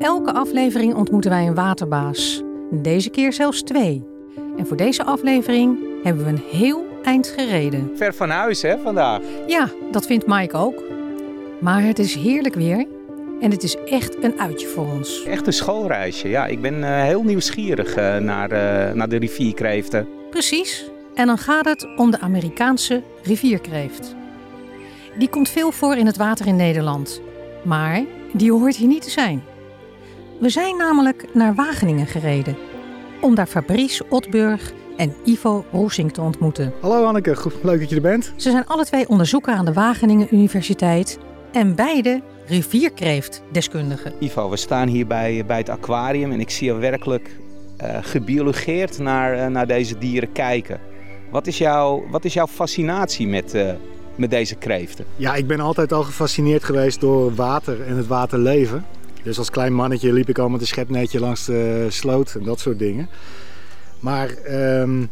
Elke aflevering ontmoeten wij een waterbaas. Deze keer zelfs twee. En voor deze aflevering hebben we een heel eind gereden. Ver van huis, hè, vandaag? Ja, dat vindt Mike ook. Maar het is heerlijk weer en het is echt een uitje voor ons. Echt een schoolreisje. Ja, ik ben uh, heel nieuwsgierig uh, naar, uh, naar de rivierkreeften. Precies. En dan gaat het om de Amerikaanse rivierkreeft. Die komt veel voor in het water in Nederland. Maar die hoort hier niet te zijn. We zijn namelijk naar Wageningen gereden. Om daar Fabrice Otburg en Ivo Roesing te ontmoeten. Hallo Anneke, goed, leuk dat je er bent. Ze zijn alle twee onderzoeker aan de Wageningen Universiteit. En beide rivierkreeftdeskundigen. Ivo, we staan hier bij, bij het aquarium en ik zie je werkelijk uh, gebiologeerd naar, uh, naar deze dieren kijken. Wat is, jouw, wat is jouw fascinatie met, uh, met deze kreeften? Ja, ik ben altijd al gefascineerd geweest door water en het waterleven. Dus als klein mannetje liep ik al met een schepnetje langs de sloot en dat soort dingen. Maar um,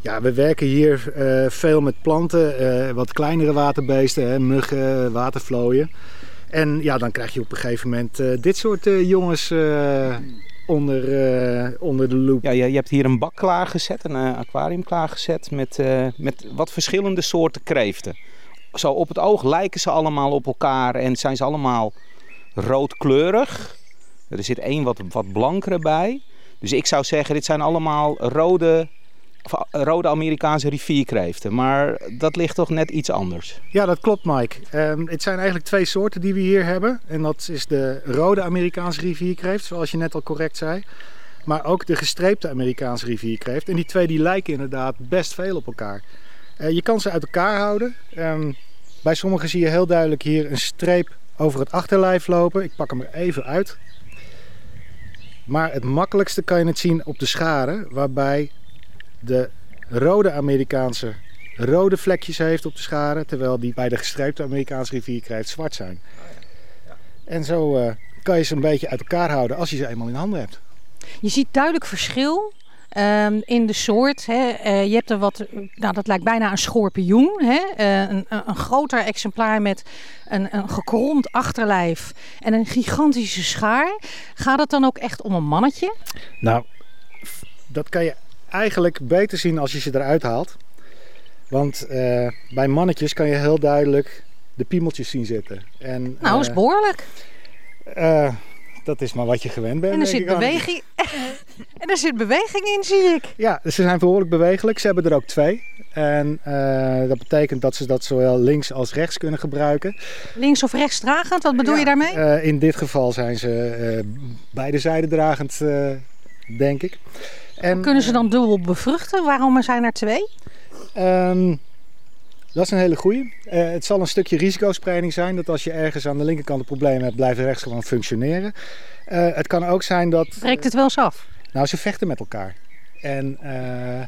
ja, we werken hier uh, veel met planten, uh, wat kleinere waterbeesten, hè, muggen, watervlooien. En ja, dan krijg je op een gegeven moment uh, dit soort jongens onder, onder de loep. Ja, je, je, hebt hier een bak klaargezet, een aquarium klaargezet met, met wat verschillende soorten kreeften. Zo op het oog lijken ze allemaal op elkaar en zijn ze allemaal roodkleurig. Er zit één wat, wat blankere bij. Dus ik zou zeggen, dit zijn allemaal rode, rode Amerikaanse rivierkreeften. Maar dat ligt toch net iets anders. Ja, dat klopt Mike. Um, het zijn eigenlijk twee soorten die we hier hebben. En dat is de rode Amerikaanse rivierkreeft, zoals je net al correct zei. Maar ook de gestreepte Amerikaanse rivierkreeft. En die twee die lijken inderdaad best veel op elkaar. Uh, je kan ze uit elkaar houden. Um, bij sommigen zie je heel duidelijk hier een streep over het achterlijf lopen. Ik pak hem er even uit. Maar het makkelijkste kan je het zien op de scharen, waarbij de rode Amerikaanse rode vlekjes heeft op de scharen, terwijl die bij de gestreepte Amerikaanse rivierkreeft zwart zijn. En zo uh, kan je ze een beetje uit elkaar houden als je ze eenmaal in handen hebt. Je ziet duidelijk verschil Um, in de soort. Hè. Uh, je hebt er wat, nou dat lijkt bijna een schorpioen. Hè. Uh, een, een, groter exemplaar met een, een gekromd achterlijf en een gigantische schaar. Gaat het dan ook echt om een mannetje? Nou, dat kan je eigenlijk beter zien als je ze eruit haalt. Want uh, bij mannetjes kan je heel duidelijk de piemeltjes zien zitten. En, nou, is behoorlijk. Dat is maar wat je gewend bent. En er zit beweging. En er zit beweging in, zie ik. Ja, ze zijn behoorlijk bewegelijk. Ze hebben er ook twee. En uh, dat betekent dat ze dat zowel links als rechts kunnen gebruiken. Links of rechts dragend, wat bedoel ja, je daarmee? Uh, in dit geval zijn ze uh, beide zijden dragend, denk ik. En, kunnen ze dan dubbel bevruchten? Waarom zijn er twee? Um, dat is een hele goede. het zal een stukje risicospreiding zijn. Dat als je ergens aan de linkerkant een probleem hebt, blijft rechts gewoon functioneren. het kan ook zijn dat... Breekt het wel eens af? Nou, ze vechten met elkaar. En uh,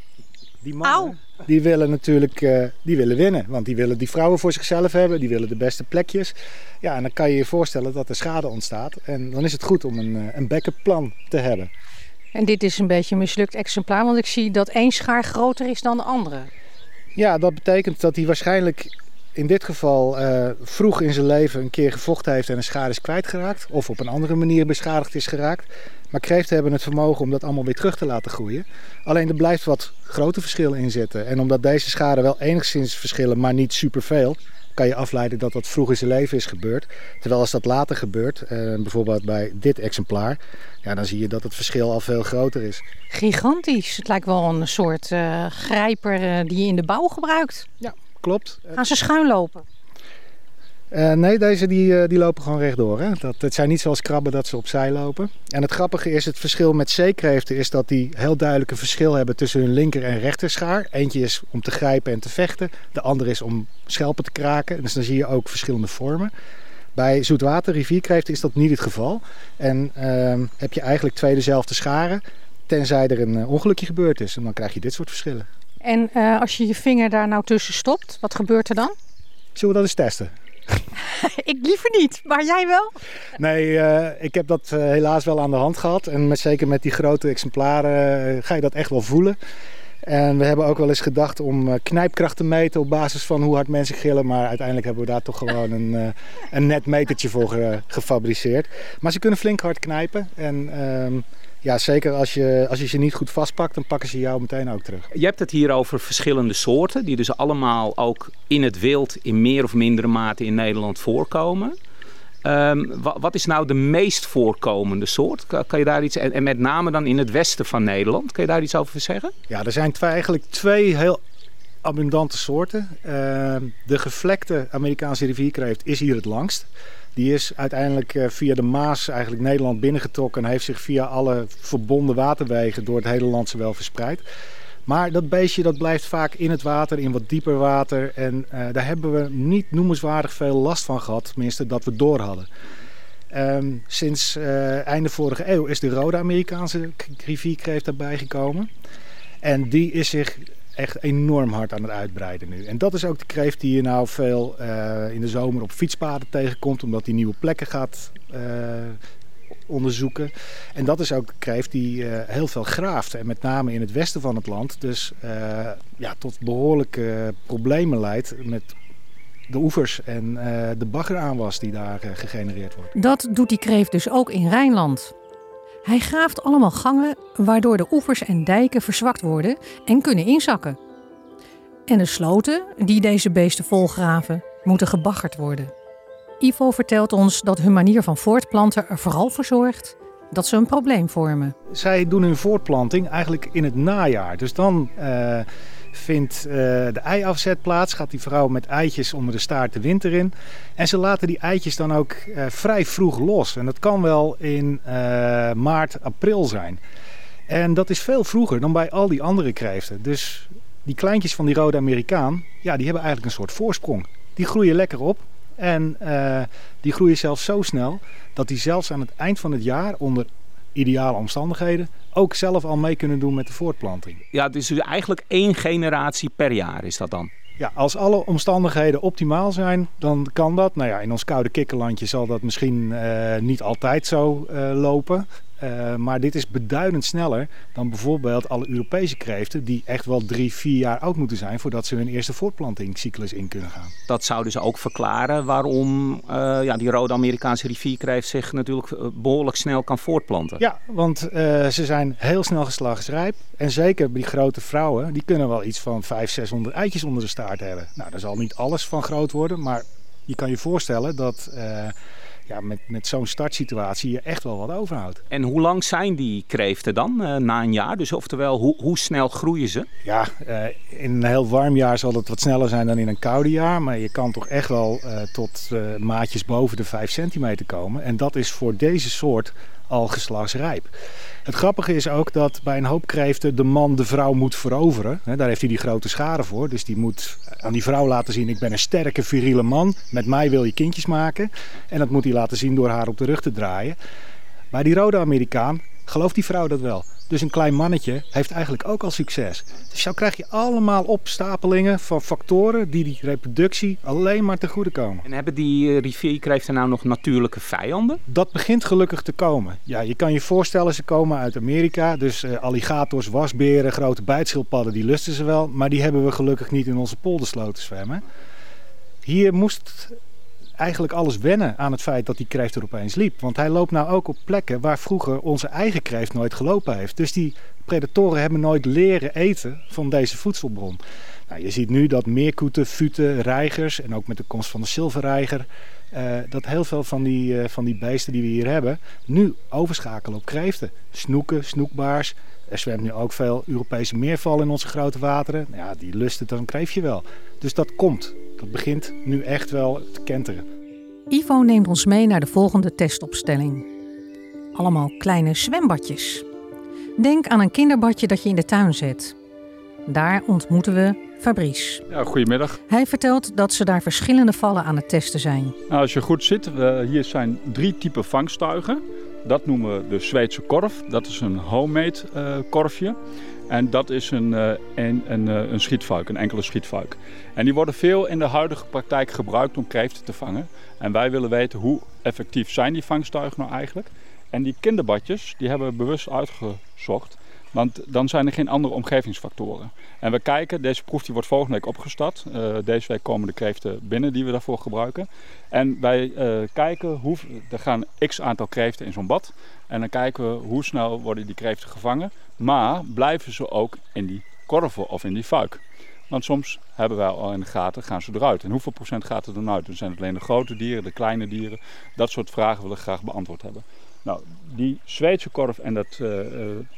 die mannen, die willen natuurlijk uh, die willen winnen. Want die willen die vrouwen voor zichzelf hebben. Die willen de beste plekjes. Ja, en dan kan je je voorstellen dat er schade ontstaat. En dan is het goed om een, een backup plan te hebben. En dit is een beetje een mislukt exemplaar. Want ik zie dat één schaar groter is dan de andere. Ja, dat betekent dat hij waarschijnlijk in dit geval uh, vroeg in zijn leven een keer gevochten heeft en een schaar is kwijtgeraakt. Of op een andere manier beschadigd is geraakt. Maar kreeften hebben het vermogen om dat allemaal weer terug te laten groeien. Alleen er blijft wat grote verschil in zitten. En omdat deze schade wel enigszins verschillen, maar niet superveel, kan je afleiden dat dat vroeg in zijn leven is gebeurd. Terwijl als dat later gebeurt, eh, bijvoorbeeld bij dit exemplaar, ja, dan zie je dat het verschil al veel groter is. Gigantisch. Het lijkt wel een soort uh, grijper uh, die je in de bouw gebruikt. Ja, klopt. Gaan ze schuin lopen? Uh, nee, deze die, uh, die lopen gewoon rechtdoor. Hè? Dat, het zijn niet zoals krabben dat ze opzij lopen. En het grappige is, het verschil met zeekreeften is dat die heel duidelijk een verschil hebben tussen hun linker en rechterschaar. Eentje is om te grijpen en te vechten. De andere is om schelpen te kraken. Dus dan zie je ook verschillende vormen. Bij zoetwater rivierkreeften is dat niet het geval. En uh, heb je eigenlijk twee dezelfde scharen. Tenzij er een uh, ongelukje gebeurd is. En dan krijg je dit soort verschillen. En als je je vinger daar nou tussen stopt, wat gebeurt er dan? Zullen we dat eens testen? ik liever niet, maar jij wel? Nee, uh, ik heb dat uh, helaas wel aan de hand gehad. En met, zeker met die grote exemplaren uh, ga je dat echt wel voelen. En we hebben ook wel eens gedacht om knijpkracht te meten op basis van hoe hard mensen gillen. Maar uiteindelijk hebben we daar toch gewoon een, een net metertje voor ge gefabriceerd. Maar ze kunnen flink hard knijpen. En ehm, ja, zeker als je, als je ze niet goed vastpakt, dan pakken ze jou meteen ook terug. Je hebt het hier over verschillende soorten, die dus allemaal ook in het wild in meer of mindere mate in Nederland voorkomen. Um, wat, is nou de meest voorkomende soort? Kan, kan, je daar iets, en, en met name dan in het westen van Nederland, kan je daar iets over zeggen? Ja, er zijn twee, eigenlijk twee heel abundante soorten. Uh, de gevlekte Amerikaanse rivierkreeft is hier het langst. Die is uiteindelijk uh, via de Maas eigenlijk Nederland binnengetrokken en heeft zich via alle verbonden waterwegen door het hele land zowel verspreid. Maar dat beestje dat blijft vaak in het water, in wat dieper water. En uh, daar hebben we niet noemenswaardig veel last van gehad, tenminste dat we door hadden. Um, sinds uh, einde vorige eeuw is de rode Amerikaanse rivierkreeft erbij gekomen. En die is zich echt enorm hard aan het uitbreiden nu. En dat is ook de kreeft die je nou veel uh, in de zomer op fietspaden tegenkomt, omdat die nieuwe plekken gaat uh, onderzoeken. En dat is ook de kreeft die uh, heel veel graaft. En met name in het westen van het land. Dus ja, tot behoorlijke problemen leidt met de oevers en de baggeraanwas die daar gegenereerd wordt. Dat doet die kreeft dus ook in Rijnland. Hij graaft allemaal gangen waardoor de oevers en dijken verzwakt worden en kunnen inzakken. En de sloten die deze beesten volgraven, moeten gebaggerd worden. Ivo vertelt ons dat hun manier van voortplanten er vooral voor zorgt dat ze een probleem vormen. Zij doen hun voortplanting eigenlijk in het najaar. Dus dan uh, vindt uh, de eiafzet plaats. Gaat die vrouw met eitjes onder de staart de winter in. En ze laten die eitjes dan ook uh, vrij vroeg los. En dat kan wel in maart, april zijn. En dat is veel vroeger dan bij al die andere kreeften. Dus die kleintjes van die rode Amerikaan, ja, die hebben eigenlijk een soort voorsprong. Die groeien lekker op. En die groeien zelfs zo snel dat die zelfs aan het eind van het jaar onder ideale omstandigheden ook zelf al mee kunnen doen met de voortplanting. Ja, dus eigenlijk één generatie per jaar is dat dan? Ja, als alle omstandigheden optimaal zijn, dan kan dat. Nou ja, in ons koude kikkerlandje zal dat misschien uh, niet altijd zo uh, lopen. Uh, maar dit is beduidend sneller dan bijvoorbeeld alle Europese kreeften, die echt wel drie, vier jaar oud moeten zijn voordat ze hun eerste voortplantingscyclus in kunnen gaan. Dat zou dus ook verklaren waarom uh, ja, die rode Amerikaanse rivierkreeft zich natuurlijk eh, behoorlijk snel kan voortplanten. Ja, want uh, ze zijn heel snel geslagsrijp. En zeker die grote vrouwen, die kunnen wel iets van 500, 600 eitjes onder de staart hebben. Nou, daar zal niet alles van groot worden, maar je kan je voorstellen dat ja, met, met zo'n startsituatie je echt wel wat overhoudt. En hoe lang zijn die kreeften dan uh, na een jaar? Dus oftewel, hoe, hoe snel groeien ze? Ja, uh, in een heel warm jaar zal het wat sneller zijn dan in een koude jaar. Maar je kan toch echt wel uh, tot maatjes boven de 5 centimeter komen. En dat is voor deze soort al geslachtsrijp. Het grappige is ook dat bij een hoop kreeften de man de vrouw moet veroveren. Daar heeft hij die grote scharen voor. Dus die moet aan die vrouw laten zien: ik ben een sterke, viriele man. Met mij wil je kindjes maken. En dat moet hij laten zien door haar op de rug te draaien. Bij die rode Amerikaan gelooft die vrouw dat wel. Dus een klein mannetje heeft eigenlijk ook al succes. Dus zo krijg je allemaal opstapelingen van factoren die die reproductie alleen maar te goede komen. En hebben die uh, rivierkreeften nou nog natuurlijke vijanden? Dat begint gelukkig te komen. Ja, je kan je voorstellen, ze komen uit Amerika. Dus uh, alligators, wasberen, grote bijtschildpadden, die lusten ze wel. Maar die hebben we gelukkig niet in onze poldersloten zwemmen. Hier moest eigenlijk alles wennen aan het feit dat die kreeft er opeens liep. Want hij loopt nou ook op plekken waar vroeger onze eigen kreeft nooit gelopen heeft. Dus die predatoren hebben nooit leren eten van deze voedselbron. Nou, je ziet nu dat meerkoeten, futen, reigers en ook met de komst van de zilverreiger... Uh, dat heel veel van die, uh, van die beesten die we hier hebben nu overschakelen op kreeften. Snoeken, snoekbaars. Er zwemt nu ook veel Europese meerval in onze grote wateren. Nou ja, die lusten dan kreefje wel. Dus dat komt. Dat begint nu echt wel te kenteren. Ivo neemt ons mee naar de volgende testopstelling. Allemaal kleine zwembadjes. Denk aan een kinderbadje dat je in de tuin zet. Daar ontmoeten we Fabrice. Ja, goedemiddag. Hij vertelt dat ze daar verschillende vallen aan het testen zijn. Nou, als je goed ziet, uh, hier zijn drie typen vangstuigen. Dat noemen we de Zweedse korf. Dat is een homemade uh, korfje. En dat is een, uh, een, een, een schietvuik, een enkele schietvuik. En die worden veel in de huidige praktijk gebruikt om kreeften te vangen. En wij willen weten hoe effectief zijn die vangstuigen nou eigenlijk. En die kinderbadjes, die hebben we bewust uitgezocht. Want dan zijn er geen andere omgevingsfactoren. En we kijken, deze proef die wordt volgende week opgestart. Uh, deze week komen de kreeften binnen die we daarvoor gebruiken. En wij uh, kijken, hoe, er gaan x aantal kreeften in zo'n bad. En dan kijken we hoe snel worden die kreeften gevangen. Maar blijven ze ook in die korven of in die fuik. Want soms hebben wij al in de gaten, gaan ze eruit. En hoeveel procent gaat er dan uit? Dan zijn het alleen de grote dieren, de kleine dieren. Dat soort vragen willen we graag beantwoord hebben. Nou, die Zweedse korf en dat uh,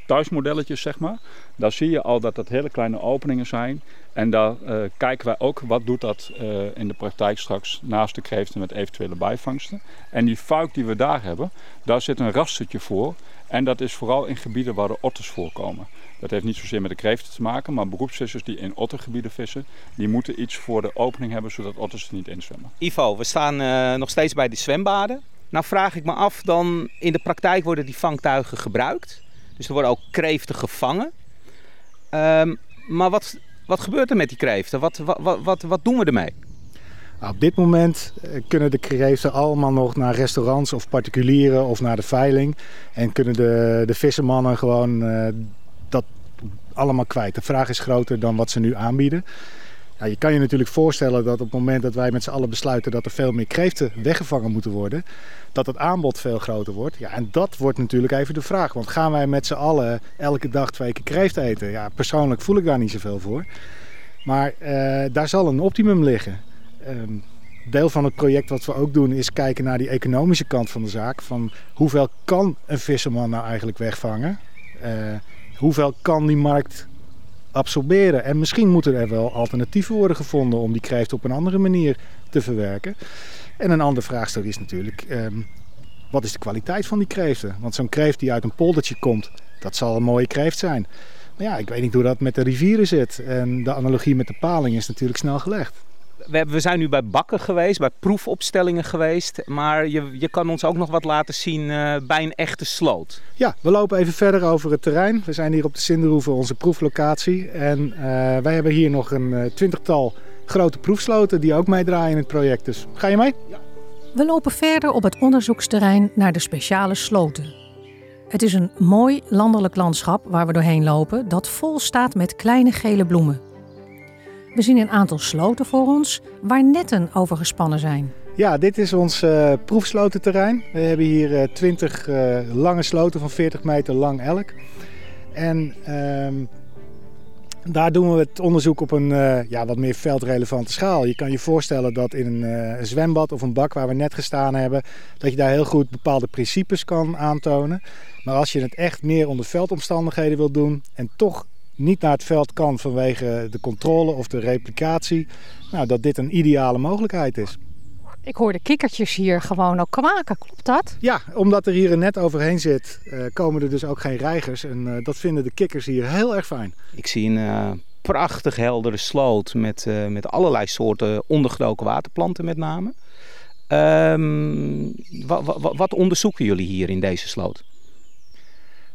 thuismodelletje, zeg maar, daar zie je al dat dat hele kleine openingen zijn. En daar uh, kijken wij ook wat doet dat in de praktijk straks naast de kreeften met eventuele bijvangsten. En die fuik die we daar hebben, daar zit een rastertje voor. En dat is vooral in gebieden waar de otters voorkomen. Dat heeft niet zozeer met de kreeften te maken, maar beroepsvissers die in ottergebieden vissen, die moeten iets voor de opening hebben zodat otters er niet inzwemmen. Ivo, we staan nog steeds bij de zwembaden. Nou vraag ik me af, dan in de praktijk worden die vangtuigen gebruikt. Dus er worden ook kreeften gevangen. Um, maar wat, wat gebeurt er met die kreeften? Wat, wat, wat, wat doen we ermee? Nou, op dit moment kunnen de kreeften allemaal nog naar restaurants of particulieren of naar de veiling. En kunnen de, de vissermannen gewoon uh, dat allemaal kwijt. De vraag is groter dan wat ze nu aanbieden. Ja, je kan je natuurlijk voorstellen dat op het moment dat wij met z'n allen besluiten dat er veel meer kreeften weggevangen moeten worden, dat het aanbod veel groter wordt. Ja, en dat wordt natuurlijk even de vraag. Want gaan wij met z'n allen elke dag twee keer kreeft eten? Ja, persoonlijk voel ik daar niet zoveel voor. Maar uh, daar zal een optimum liggen. Um, deel van het project wat we ook doen is kijken naar die economische kant van de zaak. Van hoeveel kan een visserman nou eigenlijk wegvangen? Uh, hoeveel kan die markt absorberen? En misschien moeten er wel alternatieven worden gevonden om die kreeft op een andere manier te verwerken. En een ander vraagstuk is natuurlijk, um, wat is de kwaliteit van die kreeften? Want zo'n kreeft die uit een poldertje komt, dat zal een mooie kreeft zijn. Maar ja, ik weet niet hoe dat met de rivieren zit. En de analogie met de paling is natuurlijk snel gelegd. We, we zijn nu bij bakken geweest, bij proefopstellingen geweest. Maar je, je kan ons ook nog wat laten zien uh, bij een echte sloot. Ja, we lopen even verder over het terrein. We zijn hier op de Sinderhoeve, onze proeflocatie. En uh, wij hebben hier nog een uh, twintigtal grote proefsloten die ook meedraaien in het project. Dus ga je mee? Ja. We lopen verder op het onderzoeksterrein naar de speciale sloten. Het is een mooi landelijk landschap waar we doorheen lopen dat vol staat met kleine gele bloemen. We zien een aantal sloten voor ons waar netten over gespannen zijn. Ja, dit is ons uh, proefslotenterrein. We hebben hier uh, 20 uh, lange sloten van 40 meter lang elk. En uh, daar doen we het onderzoek op een ja, wat meer veldrelevante schaal. Je kan je voorstellen dat in een, zwembad of een bak waar we net gestaan hebben, dat je daar heel goed bepaalde principes kan aantonen. Maar als je het echt meer onder veldomstandigheden wil doen en toch niet naar het veld kan vanwege de controle of de replicatie, nou, dat dit een ideale mogelijkheid is. Ik hoor de kikkertjes hier gewoon ook kwaken, klopt dat? Ja, omdat er hier een net overheen zit, uh, komen er dus ook geen reigers. En uh, dat vinden de kikkers hier heel erg fijn. Ik zie een uh, prachtig heldere sloot met, met allerlei soorten ondergedoken waterplanten met name. Um, wat onderzoeken jullie hier in deze sloot?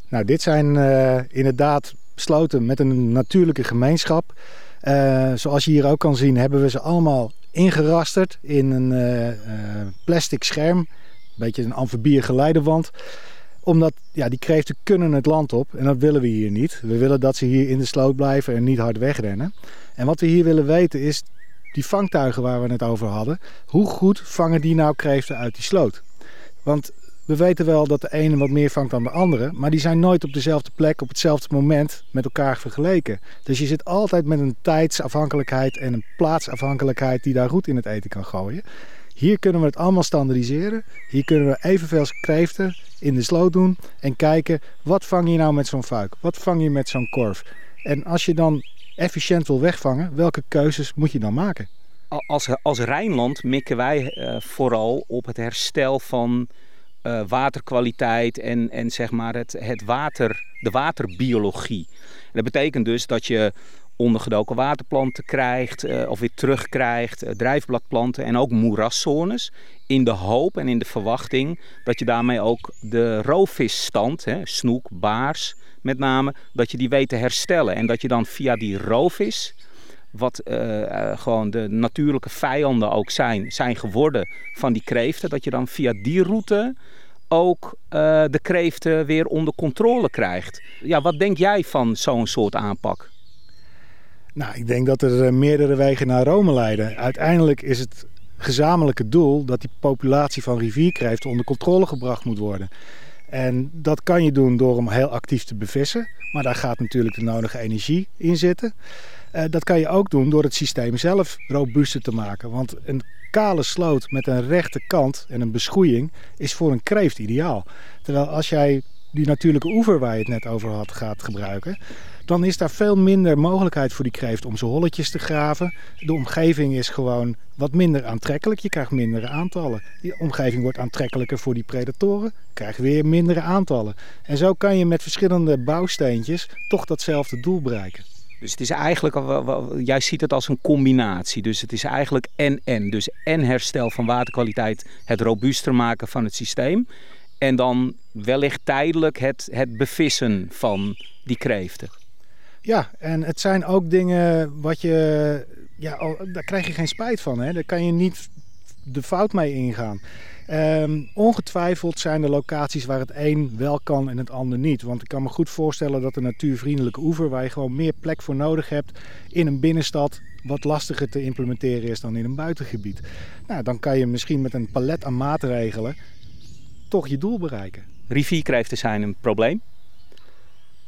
Nou, dit zijn inderdaad sloten met een natuurlijke gemeenschap. zoals je hier ook kan zien, hebben we ze allemaal ingerasterd in een uh, uh, plastic scherm. Een beetje een amfibie geleidewand. Omdat ja, die kreeften kunnen het land op en dat willen we hier niet. We willen dat ze hier in de sloot blijven en niet hard wegrennen. En wat we hier willen weten is die vangtuigen waar we het over hadden. Hoe goed vangen die nou kreeften uit die sloot? Want we weten wel dat de ene wat meer vangt dan de andere, maar die zijn nooit op dezelfde plek op hetzelfde moment met elkaar vergeleken. Dus je zit altijd met een tijdsafhankelijkheid en een plaatsafhankelijkheid die daar goed in het eten kan gooien. Hier kunnen we het allemaal standaardiseren. Hier kunnen we evenveel kreeften in de sloot doen en kijken wat vang je nou met zo'n fuik? Wat vang je met zo'n korf? En als je dan efficiënt wil wegvangen, welke keuzes moet je dan maken? Als, als Rijnland mikken wij uh, vooral op het herstel van uh, waterkwaliteit en, en zeg maar het, het water, de waterbiologie. Dat betekent dus dat je ondergedoken waterplanten krijgt uh, of weer terugkrijgt, uh, drijfbladplanten en ook moeraszones. In de hoop en in de verwachting dat je daarmee ook de roofvisstand, hè, snoek, baars met name, dat je die weet te herstellen. En dat je dan via die roofvis, wat uh, gewoon de natuurlijke vijanden ook zijn, zijn geworden van die kreeften, dat je dan via die route ook eh, de kreeften weer onder controle krijgt. Ja, wat denk jij van zo'n soort aanpak? Nou, ik denk dat er meerdere wegen naar Rome leiden. Uiteindelijk is het gezamenlijke doel dat die populatie van rivierkreeften onder controle gebracht moet worden. En dat kan je doen door hem heel actief te bevissen. Maar daar gaat natuurlijk de nodige energie in zitten. Uh, dat kan je ook doen door het systeem zelf robuuster te maken. Want een kale sloot met een rechte kant en een beschoeiing is voor een kreeft ideaal. Terwijl als jij die natuurlijke oever waar je het net over had gaat gebruiken, dan is daar veel minder mogelijkheid voor die kreeft om zijn holletjes te graven. De omgeving is gewoon wat minder aantrekkelijk. Je krijgt mindere aantallen. Die omgeving wordt aantrekkelijker voor die predatoren. Krijg weer mindere aantallen. En zo kan je met verschillende bouwsteentjes toch datzelfde doel bereiken. Dus het is eigenlijk, jij ziet het als een combinatie. Dus het is eigenlijk en-en. Dus en herstel van waterkwaliteit, het robuuster maken van het systeem. En dan wellicht tijdelijk het, het bevissen van die kreeften. Ja, en het zijn ook dingen wat je, ja, daar krijg je geen spijt van. Hè? Daar kan je niet de fout mee ingaan. Ehm, ongetwijfeld zijn er locaties waar het een wel kan en het ander niet. Want ik kan me goed voorstellen dat een natuurvriendelijke oever, waar je gewoon meer plek voor nodig hebt in een binnenstad, wat lastiger te implementeren is dan in een buitengebied. Nou, dan kan je misschien met een palet aan maatregelen toch je doel bereiken. Rivierkreeften zijn een probleem.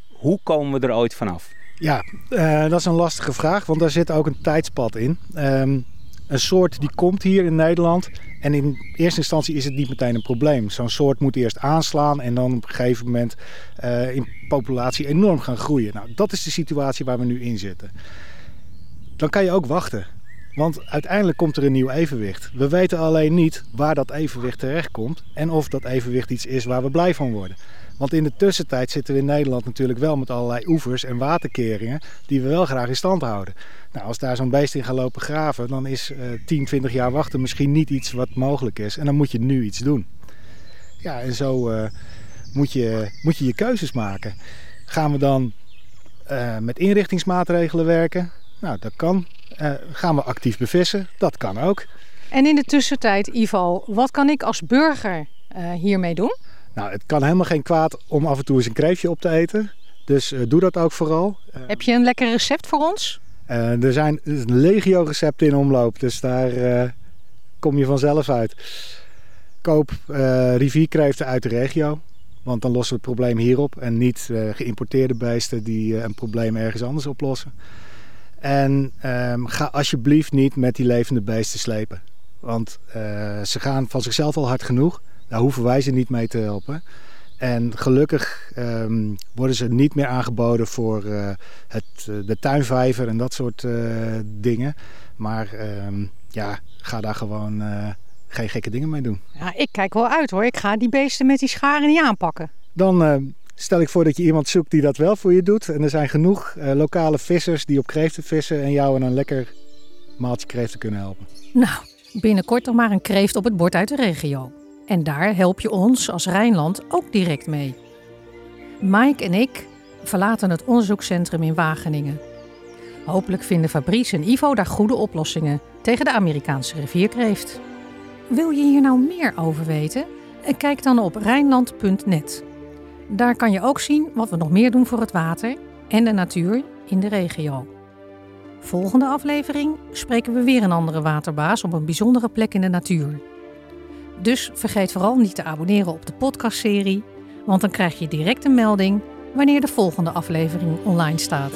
Hoe komen we er ooit vanaf? Ja, uh, dat is een lastige vraag, want daar zit ook een tijdspad in. Um, een soort die komt hier in Nederland en in eerste instantie is het niet meteen een probleem. Zo'n soort moet eerst aanslaan en dan op een gegeven moment uh, in populatie enorm gaan groeien. Nou, dat is de situatie waar we nu in zitten. Dan kan je ook wachten. Want uiteindelijk komt er een nieuw evenwicht. We weten alleen niet waar dat evenwicht terecht komt en of dat evenwicht iets is waar we blij van worden. Want in de tussentijd zitten we in Nederland natuurlijk wel met allerlei oevers en waterkeringen die we wel graag in stand houden. Nou, als daar zo'n beest in gaat lopen graven, dan is uh, 10, 20 jaar wachten misschien niet iets wat mogelijk is. En dan moet je nu iets doen. Ja, en zo uh, moet, je, moet je je keuzes maken. Gaan we dan uh, met inrichtingsmaatregelen werken? Nou, dat kan. Uh, gaan we actief bevissen? Dat kan ook. En in de tussentijd, Ivo, wat kan ik als burger hiermee doen? Nou, het kan helemaal geen kwaad om af en toe eens een kreefje op te eten. Dus uh, doe dat ook vooral. Heb je een lekker recept voor ons? Uh, er zijn legio recepten in omloop, dus daar uh, kom je vanzelf uit. Koop rivierkreeften uit de regio, want dan lossen we het probleem hierop. En niet geïmporteerde beesten die een probleem ergens anders oplossen. En ehm, ga alsjeblieft niet met die levende beesten slepen. Want ze gaan van zichzelf al hard genoeg. Daar hoeven wij ze niet mee te helpen. En gelukkig um, worden ze niet meer aangeboden voor uh, het, uh, de tuinvijver en dat soort uh, dingen. Maar um, ja, ga daar gewoon geen gekke dingen mee doen. Ja, ik kijk wel uit hoor. Ik ga die beesten met die scharen niet aanpakken. Dan stel ik voor dat je iemand zoekt die dat wel voor je doet. En er zijn genoeg lokale vissers die op kreeften vissen en jou een lekker maaltje kreeften kunnen helpen. Nou, binnenkort nog maar een kreeft op het bord uit de regio. En daar help je ons als Rijnland ook direct mee. Mike en ik verlaten het onderzoekscentrum in Wageningen. Hopelijk vinden Fabrice en Ivo daar goede oplossingen tegen de Amerikaanse rivierkreeft. Wil je hier nou meer over weten? Kijk dan op Rijnland.net. Daar kan je ook zien wat we nog meer doen voor het water en de natuur in de regio. Volgende aflevering spreken we weer een andere waterbaas op een bijzondere plek in de natuur. Dus vergeet vooral niet te abonneren op de podcastserie, want dan krijg je direct een melding wanneer de volgende aflevering online staat.